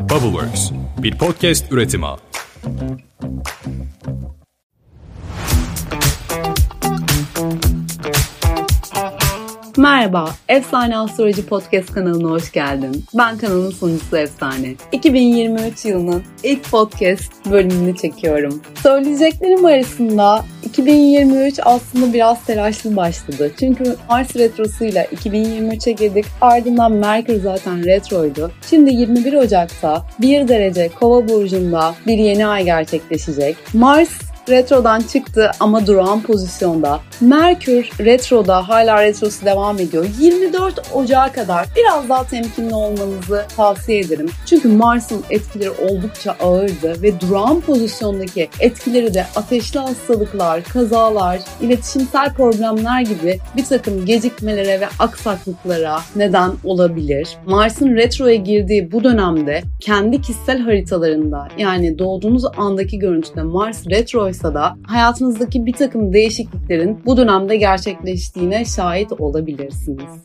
Bubbleworks, bir podcast üretimi. Merhaba, Efsane Astroloji Podcast kanalına hoş geldin. Ben kanalın sunucusu Efsane. 2023 yılının ilk podcast bölümünü çekiyorum. Söyleyeceklerim arasında 2023 aslında biraz telaşlı başladı. Çünkü Mars retrosuyla 2023'e girdik. Ardından Merkür zaten retroydu. Şimdi 21 Ocak'ta 1 derece Kova burcunda bir yeni ay gerçekleşecek. Mars retrodan çıktı ama durağan pozisyonda. Merkür retroda hala retrosu devam ediyor. 24 Ocağı kadar biraz daha temkinli olmanızı tavsiye ederim. Çünkü Mars'ın etkileri oldukça ağırdı ve durağan pozisyondaki etkileri de ateşli hastalıklar, kazalar, iletişimsel problemler gibi bir takım gecikmelere ve aksaklıklara neden olabilir. Mars'ın retroya girdiği bu dönemde kendi kişisel haritalarında yani doğduğunuz andaki görüntüde Mars retro ise da hayatınızdaki bir takım değişikliklerin bu dönemde gerçekleştiğine şahit olabilirsiniz.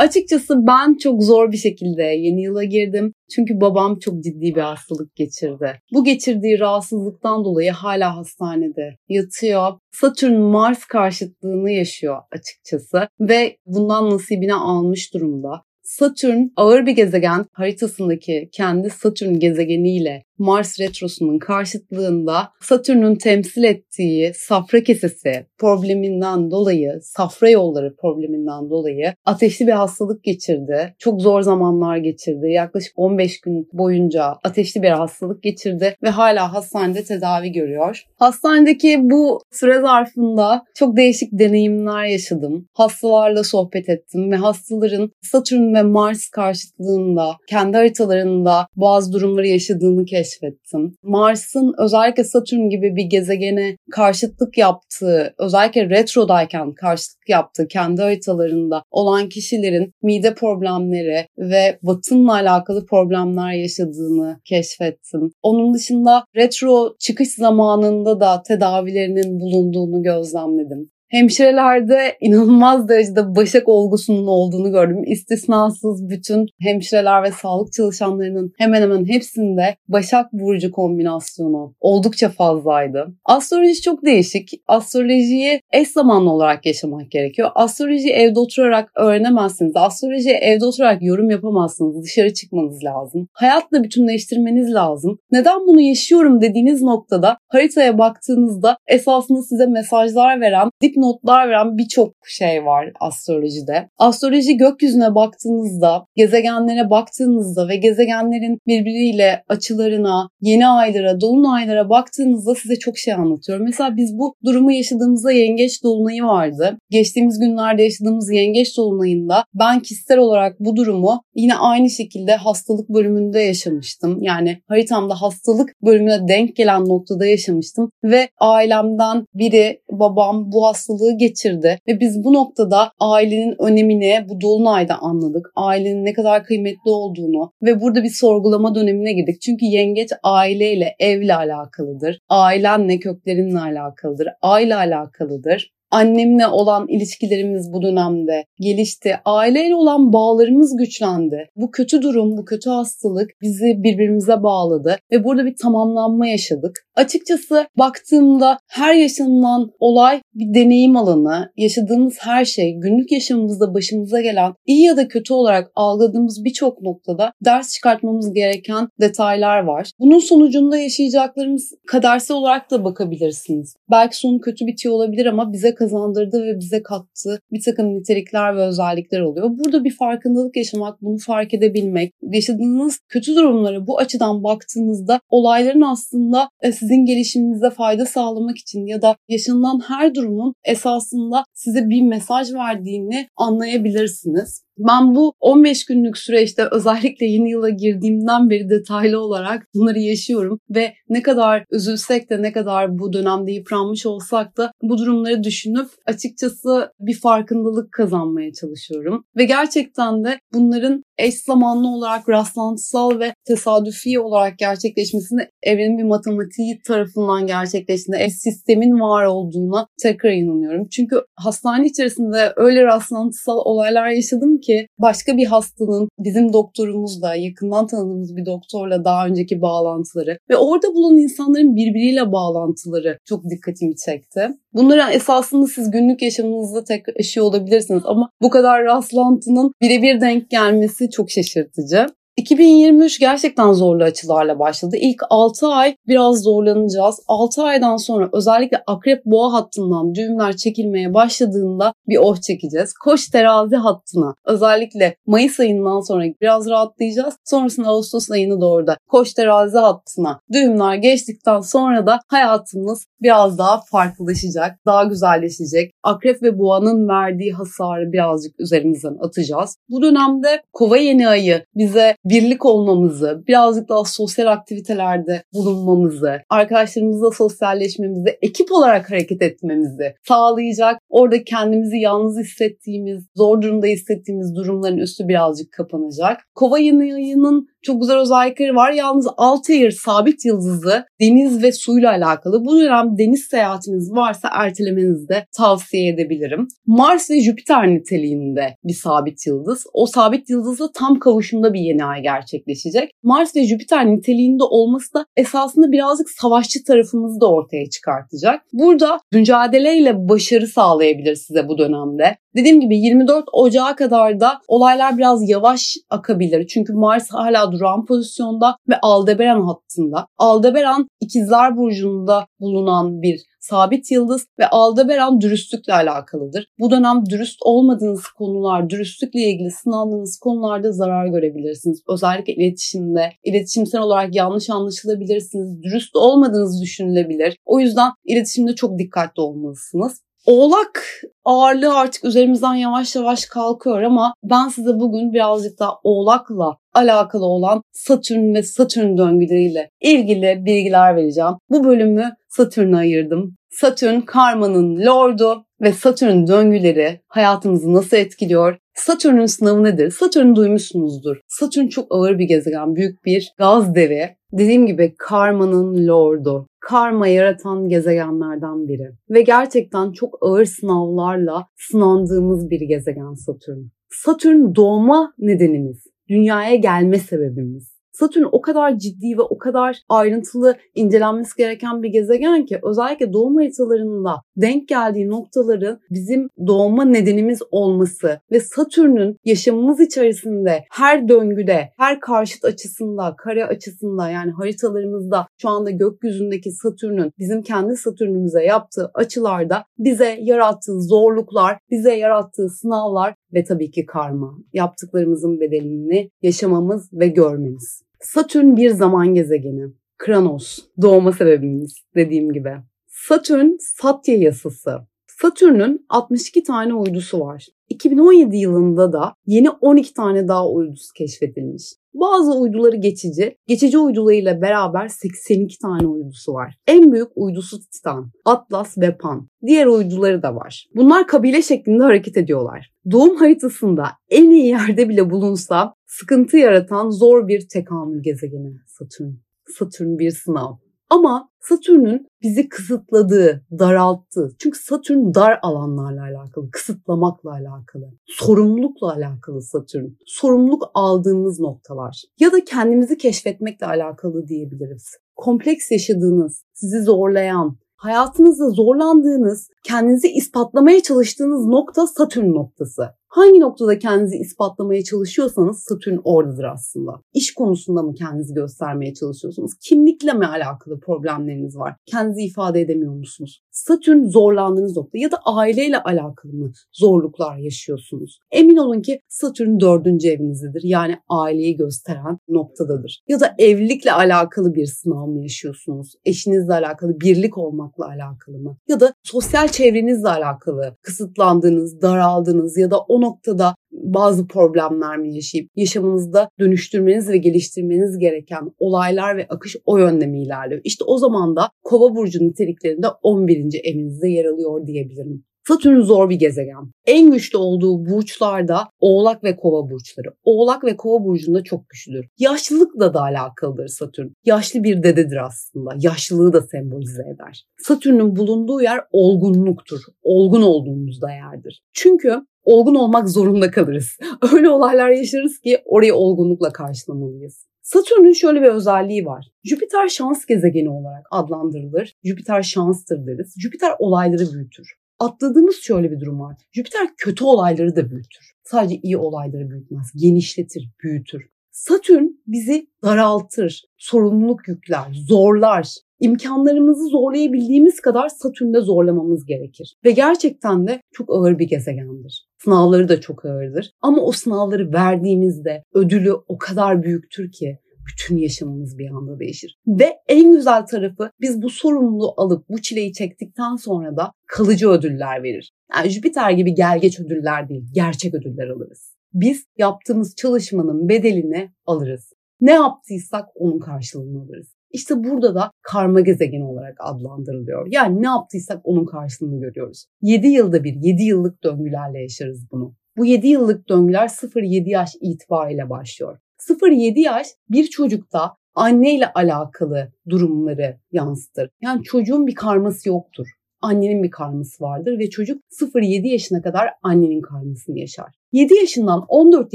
Açıkçası ben çok zor bir şekilde yeni yıla girdim. Çünkü babam çok ciddi bir hastalık geçirdi. Bu geçirdiği rahatsızlıktan dolayı hala hastanede yatıyor. Satürn Mars karşıtlığını yaşıyor açıkçası ve bundan nasibini almış durumda. Satürn ağır bir gezegen haritasındaki kendi Satürn gezegeniyle Mars retrosunun karşıtlığında Satürn'ün temsil ettiği safra kesesi probleminden dolayı, safra yolları probleminden dolayı ateşli bir hastalık geçirdi. Çok zor zamanlar geçirdi. Yaklaşık 15 gün boyunca ateşli bir hastalık geçirdi ve hala hastanede tedavi görüyor. Hastanedeki bu süre zarfında çok değişik deneyimler yaşadım. Hastalarla sohbet ettim ve hastaların Satürn ve Mars karşıtlığında kendi haritalarında bazı durumları yaşadığını keşfettim keşfettim. Mars'ın özellikle Satürn gibi bir gezegene karşıtlık yaptığı, özellikle retrodayken karşıtlık yaptığı kendi haritalarında olan kişilerin mide problemleri ve batınla alakalı problemler yaşadığını keşfettim. Onun dışında retro çıkış zamanında da tedavilerinin bulunduğunu gözlemledim hemşirelerde inanılmaz derecede başak olgusunun olduğunu gördüm. İstisnasız bütün hemşireler ve sağlık çalışanlarının hemen hemen hepsinde başak burcu kombinasyonu oldukça fazlaydı. Astroloji çok değişik. Astrolojiyi eş zamanlı olarak yaşamak gerekiyor. Astrolojiyi evde oturarak öğrenemezsiniz. Astrolojiyi evde oturarak yorum yapamazsınız. Dışarı çıkmanız lazım. Hayatla bütünleştirmeniz lazım. Neden bunu yaşıyorum dediğiniz noktada haritaya baktığınızda esasında size mesajlar veren dip notlar veren birçok şey var astrolojide. Astroloji gökyüzüne baktığınızda, gezegenlere baktığınızda ve gezegenlerin birbiriyle açılarına, yeni aylara, dolunaylara baktığınızda size çok şey anlatıyor. Mesela biz bu durumu yaşadığımızda yengeç dolunayı vardı. Geçtiğimiz günlerde yaşadığımız yengeç dolunayında ben kişisel olarak bu durumu yine aynı şekilde hastalık bölümünde yaşamıştım. Yani haritamda hastalık bölümüne denk gelen noktada yaşamıştım ve ailemden biri babam bu hastalık hastalığı geçirdi ve biz bu noktada ailenin önemini bu dolunayda anladık. Ailenin ne kadar kıymetli olduğunu ve burada bir sorgulama dönemine girdik. Çünkü yengeç aileyle, evle alakalıdır. Ailenle, köklerinle alakalıdır. Aile alakalıdır annemle olan ilişkilerimiz bu dönemde gelişti. Aileyle olan bağlarımız güçlendi. Bu kötü durum, bu kötü hastalık bizi birbirimize bağladı ve burada bir tamamlanma yaşadık. Açıkçası baktığımda her yaşanılan olay bir deneyim alanı. Yaşadığımız her şey, günlük yaşamımızda başımıza gelen iyi ya da kötü olarak algıladığımız birçok noktada ders çıkartmamız gereken detaylar var. Bunun sonucunda yaşayacaklarımız kadersel olarak da bakabilirsiniz. Belki sonu kötü bitiyor olabilir ama bize kazandırdı ve bize kattığı bir takım nitelikler ve özellikler oluyor. Burada bir farkındalık yaşamak, bunu fark edebilmek, yaşadığınız kötü durumlara bu açıdan baktığınızda olayların aslında e, sizin gelişiminize fayda sağlamak için ya da yaşanılan her durumun esasında size bir mesaj verdiğini anlayabilirsiniz. Ben bu 15 günlük süreçte özellikle yeni yıla girdiğimden beri detaylı olarak bunları yaşıyorum ve ne kadar üzülsek de ne kadar bu dönemde yıpranmış olsak da bu durumları düşünüp açıkçası bir farkındalık kazanmaya çalışıyorum. Ve gerçekten de bunların eş zamanlı olarak rastlantısal ve tesadüfi olarak gerçekleşmesini evrenin bir matematiği tarafından gerçekleştiğine, eş sistemin var olduğuna tekrar inanıyorum. Çünkü hastane içerisinde öyle rastlantısal olaylar yaşadım ki başka bir hastanın bizim doktorumuzla, yakından tanıdığımız bir doktorla daha önceki bağlantıları ve orada bulunan insanların birbiriyle bağlantıları çok dikkatimi çekti. Bunları esasında siz günlük yaşamınızda tek yaşıyor olabilirsiniz ama bu kadar rastlantının birebir denk gelmesi çok şaşırtıcı. 2023 gerçekten zorlu açılarla başladı. İlk 6 ay biraz zorlanacağız. 6 aydan sonra özellikle akrep boğa hattından düğümler çekilmeye başladığında bir oh çekeceğiz. Koç terazi hattına özellikle Mayıs ayından sonra biraz rahatlayacağız. Sonrasında Ağustos ayını doğru da koç terazi hattına düğümler geçtikten sonra da hayatımız biraz daha farklılaşacak, daha güzelleşecek. Akrep ve boğanın verdiği hasarı birazcık üzerimizden atacağız. Bu dönemde kova yeni ayı bize birlik olmamızı, birazcık daha sosyal aktivitelerde bulunmamızı, arkadaşlarımızla sosyalleşmemizi, ekip olarak hareket etmemizi sağlayacak. Orada kendimizi yalnız hissettiğimiz, zor durumda hissettiğimiz durumların üstü birazcık kapanacak. Kova yeni ayının çok güzel özellikleri var. Yalnız Altair sabit yıldızı deniz ve suyla alakalı. Bu dönem deniz seyahatiniz varsa ertelemenizi de tavsiye edebilirim. Mars ve Jüpiter niteliğinde bir sabit yıldız. O sabit yıldızla tam kavuşumda bir yeni ay gerçekleşecek. Mars ve Jüpiter niteliğinde olması da esasında birazcık savaşçı tarafımızı da ortaya çıkartacak. Burada mücadeleyle başarı sağlayabilir size bu dönemde. Dediğim gibi 24 Ocağı kadar da olaylar biraz yavaş akabilir. Çünkü Mars hala duran pozisyonda ve Aldebaran hattında. Aldebaran İkizler Burcu'nda bulunan bir sabit yıldız ve Aldebaran dürüstlükle alakalıdır. Bu dönem dürüst olmadığınız konular, dürüstlükle ilgili sınandığınız konularda zarar görebilirsiniz. Özellikle iletişimde, iletişimsel olarak yanlış anlaşılabilirsiniz. Dürüst olmadığınız düşünülebilir. O yüzden iletişimde çok dikkatli olmalısınız. Oğlak ağırlığı artık üzerimizden yavaş yavaş kalkıyor ama ben size bugün birazcık daha oğlakla alakalı olan Satürn ve Satürn döngüleriyle ilgili bilgiler vereceğim. Bu bölümü Satürn'e ayırdım. Satürn karmanın lordu ve Satürn döngüleri hayatımızı nasıl etkiliyor? Satürn'ün sınavı nedir? Satürn'ü duymuşsunuzdur. Satürn çok ağır bir gezegen, büyük bir gaz devi. Dediğim gibi karmanın lordu. Karma yaratan gezegenlerden biri. Ve gerçekten çok ağır sınavlarla sınandığımız bir gezegen Satürn. Satürn doğma nedenimiz, dünyaya gelme sebebimiz. Satürn o kadar ciddi ve o kadar ayrıntılı incelenmesi gereken bir gezegen ki özellikle doğum haritalarında denk geldiği noktaların bizim doğma nedenimiz olması ve Satürn'ün yaşamımız içerisinde her döngüde, her karşıt açısında, kare açısında yani haritalarımızda şu anda gökyüzündeki Satürn'ün bizim kendi Satürn'ümüze yaptığı açılarda bize yarattığı zorluklar, bize yarattığı sınavlar ve tabii ki karma. Yaptıklarımızın bedelini yaşamamız ve görmemiz. Satürn bir zaman gezegeni. Kranos, doğma sebebimiz dediğim gibi. Satürn Satya yasası. Satürn'ün 62 tane uydusu var. 2017 yılında da yeni 12 tane daha uydusu keşfedilmiş. Bazı uyduları geçici, geçici uydularıyla beraber 82 tane uydusu var. En büyük uydusu Titan, Atlas ve Pan. Diğer uyduları da var. Bunlar kabile şeklinde hareket ediyorlar. Doğum haritasında en iyi yerde bile bulunsa sıkıntı yaratan zor bir tekamül gezegeni Satürn. Satürn bir sınav. Ama Satürn'ün bizi kısıtladığı, daralttığı. Çünkü Satürn dar alanlarla alakalı, kısıtlamakla alakalı, sorumlulukla alakalı Satürn. Sorumluluk aldığımız noktalar ya da kendimizi keşfetmekle alakalı diyebiliriz. Kompleks yaşadığınız, sizi zorlayan, hayatınızda zorlandığınız, kendinizi ispatlamaya çalıştığınız nokta Satürn noktası. Hangi noktada kendinizi ispatlamaya çalışıyorsanız Satürn oradadır aslında. İş konusunda mı kendinizi göstermeye çalışıyorsunuz? Kimlikle mi alakalı problemleriniz var? Kendinizi ifade edemiyor musunuz? Satürn zorlandığınız nokta ya da aileyle alakalı mı zorluklar yaşıyorsunuz? Emin olun ki Satürn dördüncü evinizdedir. Yani aileyi gösteren noktadadır. Ya da evlilikle alakalı bir sınav mı yaşıyorsunuz? Eşinizle alakalı, birlik olmakla alakalı mı? Ya da sosyal çevrenizle alakalı kısıtlandığınız, daraldığınız ya da o noktada bazı problemler mi yaşayıp yaşamınızda dönüştürmeniz ve geliştirmeniz gereken olaylar ve akış o yönde mi ilerliyor? İşte o zaman da Kova burcu niteliklerinde 11. evinizde yer alıyor diyebilirim. Satürn zor bir gezegen. En güçlü olduğu burçlarda Oğlak ve Kova burçları. Oğlak ve Kova burcunda çok güçlüdür. Yaşlılıkla da alakalıdır Satürn. Yaşlı bir dededir aslında. Yaşlılığı da sembolize eder. Satürn'ün bulunduğu yer olgunluktur. Olgun olduğumuzda yerdir. Çünkü olgun olmak zorunda kalırız. Öyle olaylar yaşarız ki orayı olgunlukla karşılamalıyız. Satürn'ün şöyle bir özelliği var. Jüpiter şans gezegeni olarak adlandırılır. Jüpiter şanstır deriz. Jüpiter olayları büyütür. Atladığımız şöyle bir durum var. Jüpiter kötü olayları da büyütür. Sadece iyi olayları büyütmez. Genişletir, büyütür. Satürn bizi daraltır, sorumluluk yükler, zorlar. İmkanlarımızı zorlayabildiğimiz kadar Satürn'de zorlamamız gerekir. Ve gerçekten de çok ağır bir gezegendir. Sınavları da çok ağırdır. Ama o sınavları verdiğimizde ödülü o kadar büyüktür ki bütün yaşamımız bir anda değişir. Ve en güzel tarafı biz bu sorumluluğu alıp bu çileyi çektikten sonra da kalıcı ödüller verir. Yani Jüpiter gibi gelgeç ödüller değil, gerçek ödüller alırız. Biz yaptığımız çalışmanın bedelini alırız. Ne yaptıysak onun karşılığını alırız. İşte burada da karma gezegen olarak adlandırılıyor. Yani ne yaptıysak onun karşılığını görüyoruz. 7 yılda bir 7 yıllık döngülerle yaşarız bunu. Bu 7 yıllık döngüler 0-7 yaş itibariyle başlıyor. 0-7 yaş bir çocukta anneyle alakalı durumları yansıtır. Yani çocuğun bir karması yoktur. Annenin bir karması vardır ve çocuk 0-7 yaşına kadar annenin karmasını yaşar. 7 yaşından 14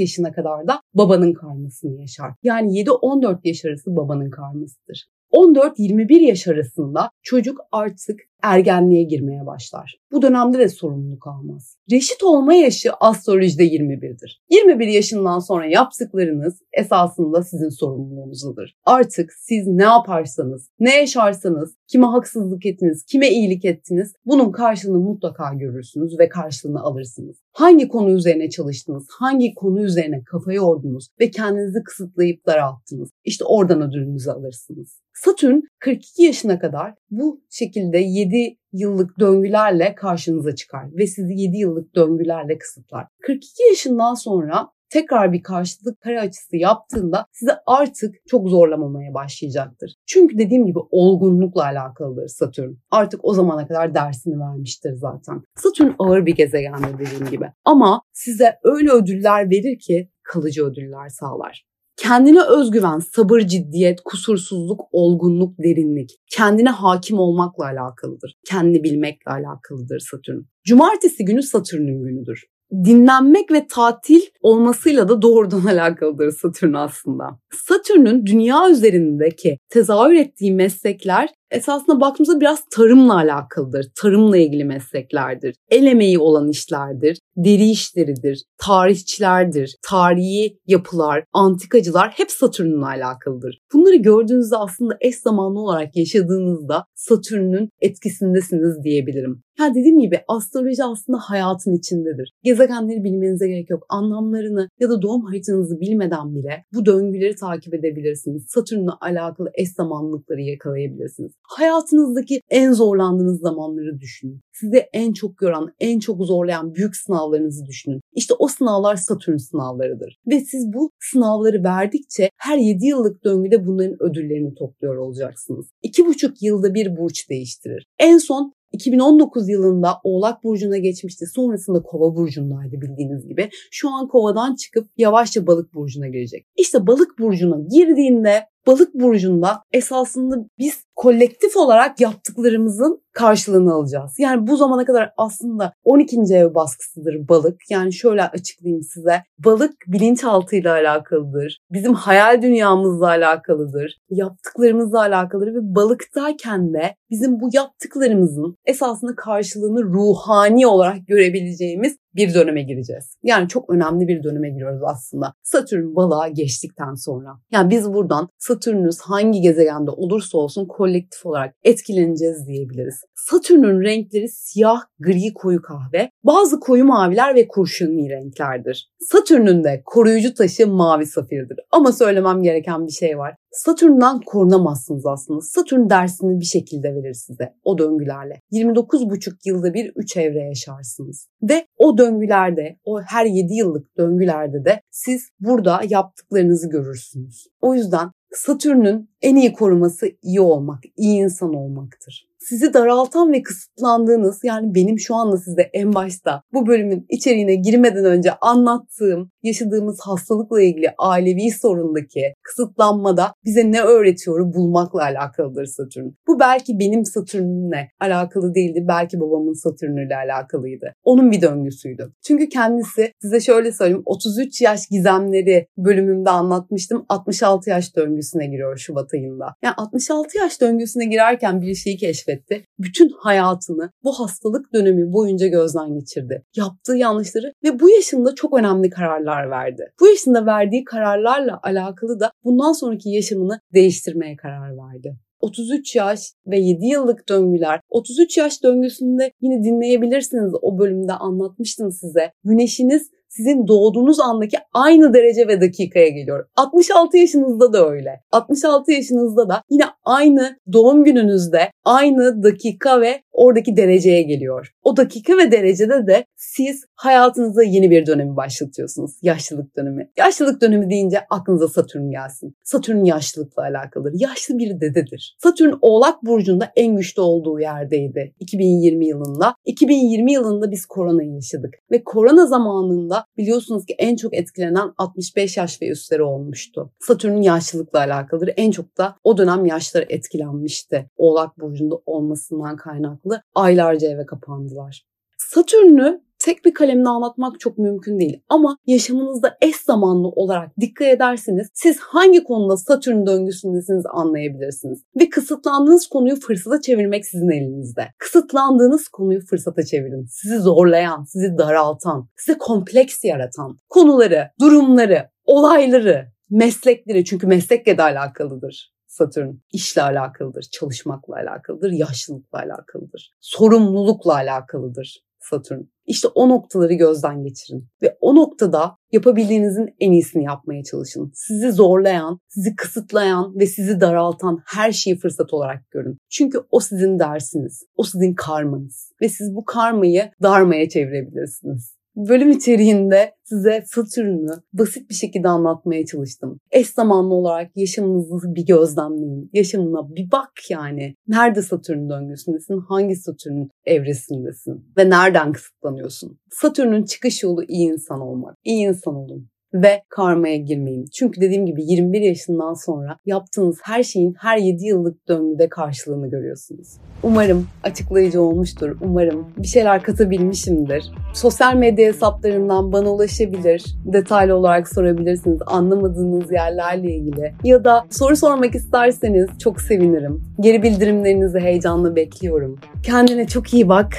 yaşına kadar da babanın karmasını yaşar. Yani 7-14 yaş arası babanın karmasıdır. 14-21 yaş arasında çocuk artık ergenliğe girmeye başlar. Bu dönemde de sorumluluk almaz. Reşit olma yaşı astrolojide 21'dir. 21 yaşından sonra yaptıklarınız esasında sizin sorumluluğunuzdur. Artık siz ne yaparsanız, ne yaşarsanız, kime haksızlık ettiniz, kime iyilik ettiniz bunun karşılığını mutlaka görürsünüz ve karşılığını alırsınız. Hangi konu üzerine çalıştınız, hangi konu üzerine kafa yordunuz ve kendinizi kısıtlayıp daralttınız. İşte oradan ödülünüzü alırsınız. Satürn 42 yaşına kadar bu şekilde 7 yıllık döngülerle karşınıza çıkar ve sizi 7 yıllık döngülerle kısıtlar. 42 yaşından sonra tekrar bir karşılık kare açısı yaptığında sizi artık çok zorlamamaya başlayacaktır. Çünkü dediğim gibi olgunlukla alakalıdır Satürn. Artık o zamana kadar dersini vermiştir zaten. Satürn ağır bir gezegendir dediğim gibi. Ama size öyle ödüller verir ki kalıcı ödüller sağlar. Kendine özgüven, sabır, ciddiyet, kusursuzluk, olgunluk, derinlik, kendine hakim olmakla alakalıdır. Kendini bilmekle alakalıdır Satürn. Cumartesi günü Satürn'ün günüdür dinlenmek ve tatil olmasıyla da doğrudan alakalıdır Satürn aslında. Satürn'ün dünya üzerindeki tezahür ettiği meslekler esasında baktığımızda biraz tarımla alakalıdır. Tarımla ilgili mesleklerdir. El emeği olan işlerdir. Deri işleridir. Tarihçilerdir. Tarihi yapılar, antikacılar hep Satürn'le alakalıdır. Bunları gördüğünüzde aslında eş zamanlı olarak yaşadığınızda Satürn'ün etkisindesiniz diyebilirim. Ya dediğim gibi astroloji aslında hayatın içindedir. Gezegenleri bilmenize gerek yok. Anlamlarını ya da doğum haritanızı bilmeden bile bu döngüleri takip edebilirsiniz. Satürn'le alakalı eş zamanlılıkları yakalayabilirsiniz. Hayatınızdaki en zorlandığınız zamanları düşünün. Sizi en çok gören, en çok zorlayan büyük sınavlarınızı düşünün. İşte o sınavlar Satürn sınavlarıdır. Ve siz bu sınavları verdikçe her 7 yıllık döngüde bunların ödüllerini topluyor olacaksınız. 2,5 yılda bir burç değiştirir. En son 2019 yılında Oğlak Burcu'na geçmişti. Sonrasında Kova Burcu'ndaydı bildiğiniz gibi. Şu an Kova'dan çıkıp yavaşça Balık Burcu'na girecek. İşte Balık Burcu'na girdiğinde Balık burcunda esasında biz kolektif olarak yaptıklarımızın karşılığını alacağız. Yani bu zamana kadar aslında 12. ev baskısıdır balık. Yani şöyle açıklayayım size. Balık bilinçaltıyla alakalıdır. Bizim hayal dünyamızla alakalıdır. Yaptıklarımızla alakalıdır ve balıktayken de bizim bu yaptıklarımızın esasında karşılığını ruhani olarak görebileceğimiz bir döneme gireceğiz. Yani çok önemli bir döneme giriyoruz aslında. Satürn balığa geçtikten sonra. Yani biz buradan Satürn'ümüz hangi gezegende olursa olsun kolektif olarak etkileneceğiz diyebiliriz. Satürn'ün renkleri siyah, gri, koyu kahve, bazı koyu maviler ve kurşuni renklerdir. Satürn'ün de koruyucu taşı mavi safirdir. Ama söylemem gereken bir şey var. Satürn'den korunamazsınız aslında. Satürn dersini bir şekilde verir size o döngülerle. 29,5 yılda bir 3 evre yaşarsınız. Ve o döngülerde, o her 7 yıllık döngülerde de siz burada yaptıklarınızı görürsünüz. O yüzden Satürn'ün en iyi koruması iyi olmak, iyi insan olmaktır. Sizi daraltan ve kısıtlandığınız yani benim şu anda size en başta bu bölümün içeriğine girmeden önce anlattığım yaşadığımız hastalıkla ilgili ailevi sorundaki kısıtlanmada bize ne öğretiyor bulmakla alakalıdır Satürn. Bu belki benim Satürn'ümle alakalı değildi. Belki babamın Satürn'üyle alakalıydı. Onun bir döngüsüydü. Çünkü kendisi size şöyle söyleyeyim 33 yaş gizemleri bölümümde anlatmıştım. 66 yaş döngüsüne giriyor Şubat ayında. Yani 66 yaş döngüsüne girerken bir şeyi keşfetti. Bütün hayatını bu hastalık dönemi boyunca gözden geçirdi. Yaptığı yanlışları ve bu yaşında çok önemli kararlar verdi. Bu yaşında verdiği kararlarla alakalı da bundan sonraki yaşamını değiştirmeye karar verdi. 33 yaş ve 7 yıllık döngüler. 33 yaş döngüsünde yine dinleyebilirsiniz o bölümde anlatmıştım size. Güneşiniz sizin doğduğunuz andaki aynı derece ve dakikaya geliyor. 66 yaşınızda da öyle. 66 yaşınızda da yine aynı doğum gününüzde aynı dakika ve oradaki dereceye geliyor. O dakika ve derecede de siz hayatınızda yeni bir dönemi başlatıyorsunuz. Yaşlılık dönemi. Yaşlılık dönemi deyince aklınıza Satürn gelsin. Satürn yaşlılıkla alakalıdır. Yaşlı bir dededir. Satürn Oğlak Burcu'nda en güçlü olduğu yerdeydi 2020 yılında. 2020 yılında biz koronayı yaşadık. Ve korona zamanında biliyorsunuz ki en çok etkilenen 65 yaş ve üstleri olmuştu. Satürn'ün yaşlılıkla alakalıdır. En çok da o dönem yaşları etkilenmişti. Oğlak Burcu'nda olmasından kaynaklı aylarca eve kapandılar. Satürn'ü tek bir kalemle anlatmak çok mümkün değil. Ama yaşamınızda eş zamanlı olarak dikkat ederseniz siz hangi konuda Satürn döngüsündesiniz anlayabilirsiniz. Ve kısıtlandığınız konuyu fırsata çevirmek sizin elinizde. Kısıtlandığınız konuyu fırsata çevirin. Sizi zorlayan, sizi daraltan, size kompleks yaratan konuları, durumları, olayları, meslekleri çünkü meslekle de alakalıdır. Satürn işle alakalıdır, çalışmakla alakalıdır, yaşlılıkla alakalıdır, sorumlulukla alakalıdır Satürn. İşte o noktaları gözden geçirin ve o noktada yapabildiğinizin en iyisini yapmaya çalışın. Sizi zorlayan, sizi kısıtlayan ve sizi daraltan her şeyi fırsat olarak görün. Çünkü o sizin dersiniz, o sizin karmanız ve siz bu karmayı darmaya çevirebilirsiniz. Bölüm içeriğinde size Satürn'ü basit bir şekilde anlatmaya çalıştım. Eş zamanlı olarak yaşamınızı bir gözlemleyin. Yaşamına bir bak yani. Nerede Satürn döngüsündesin? Hangi Satürn evresindesin? Ve nereden kısıtlanıyorsun? Satürn'ün çıkış yolu iyi insan olmak. İyi insan olun ve karmaya girmeyin. Çünkü dediğim gibi 21 yaşından sonra yaptığınız her şeyin her 7 yıllık döngüde karşılığını görüyorsunuz. Umarım açıklayıcı olmuştur. Umarım bir şeyler katabilmişimdir. Sosyal medya hesaplarından bana ulaşabilir. Detaylı olarak sorabilirsiniz anlamadığınız yerlerle ilgili. Ya da soru sormak isterseniz çok sevinirim. Geri bildirimlerinizi heyecanla bekliyorum. Kendine çok iyi bak.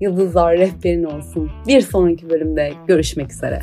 Yıldızlar rehberin olsun. Bir sonraki bölümde görüşmek üzere.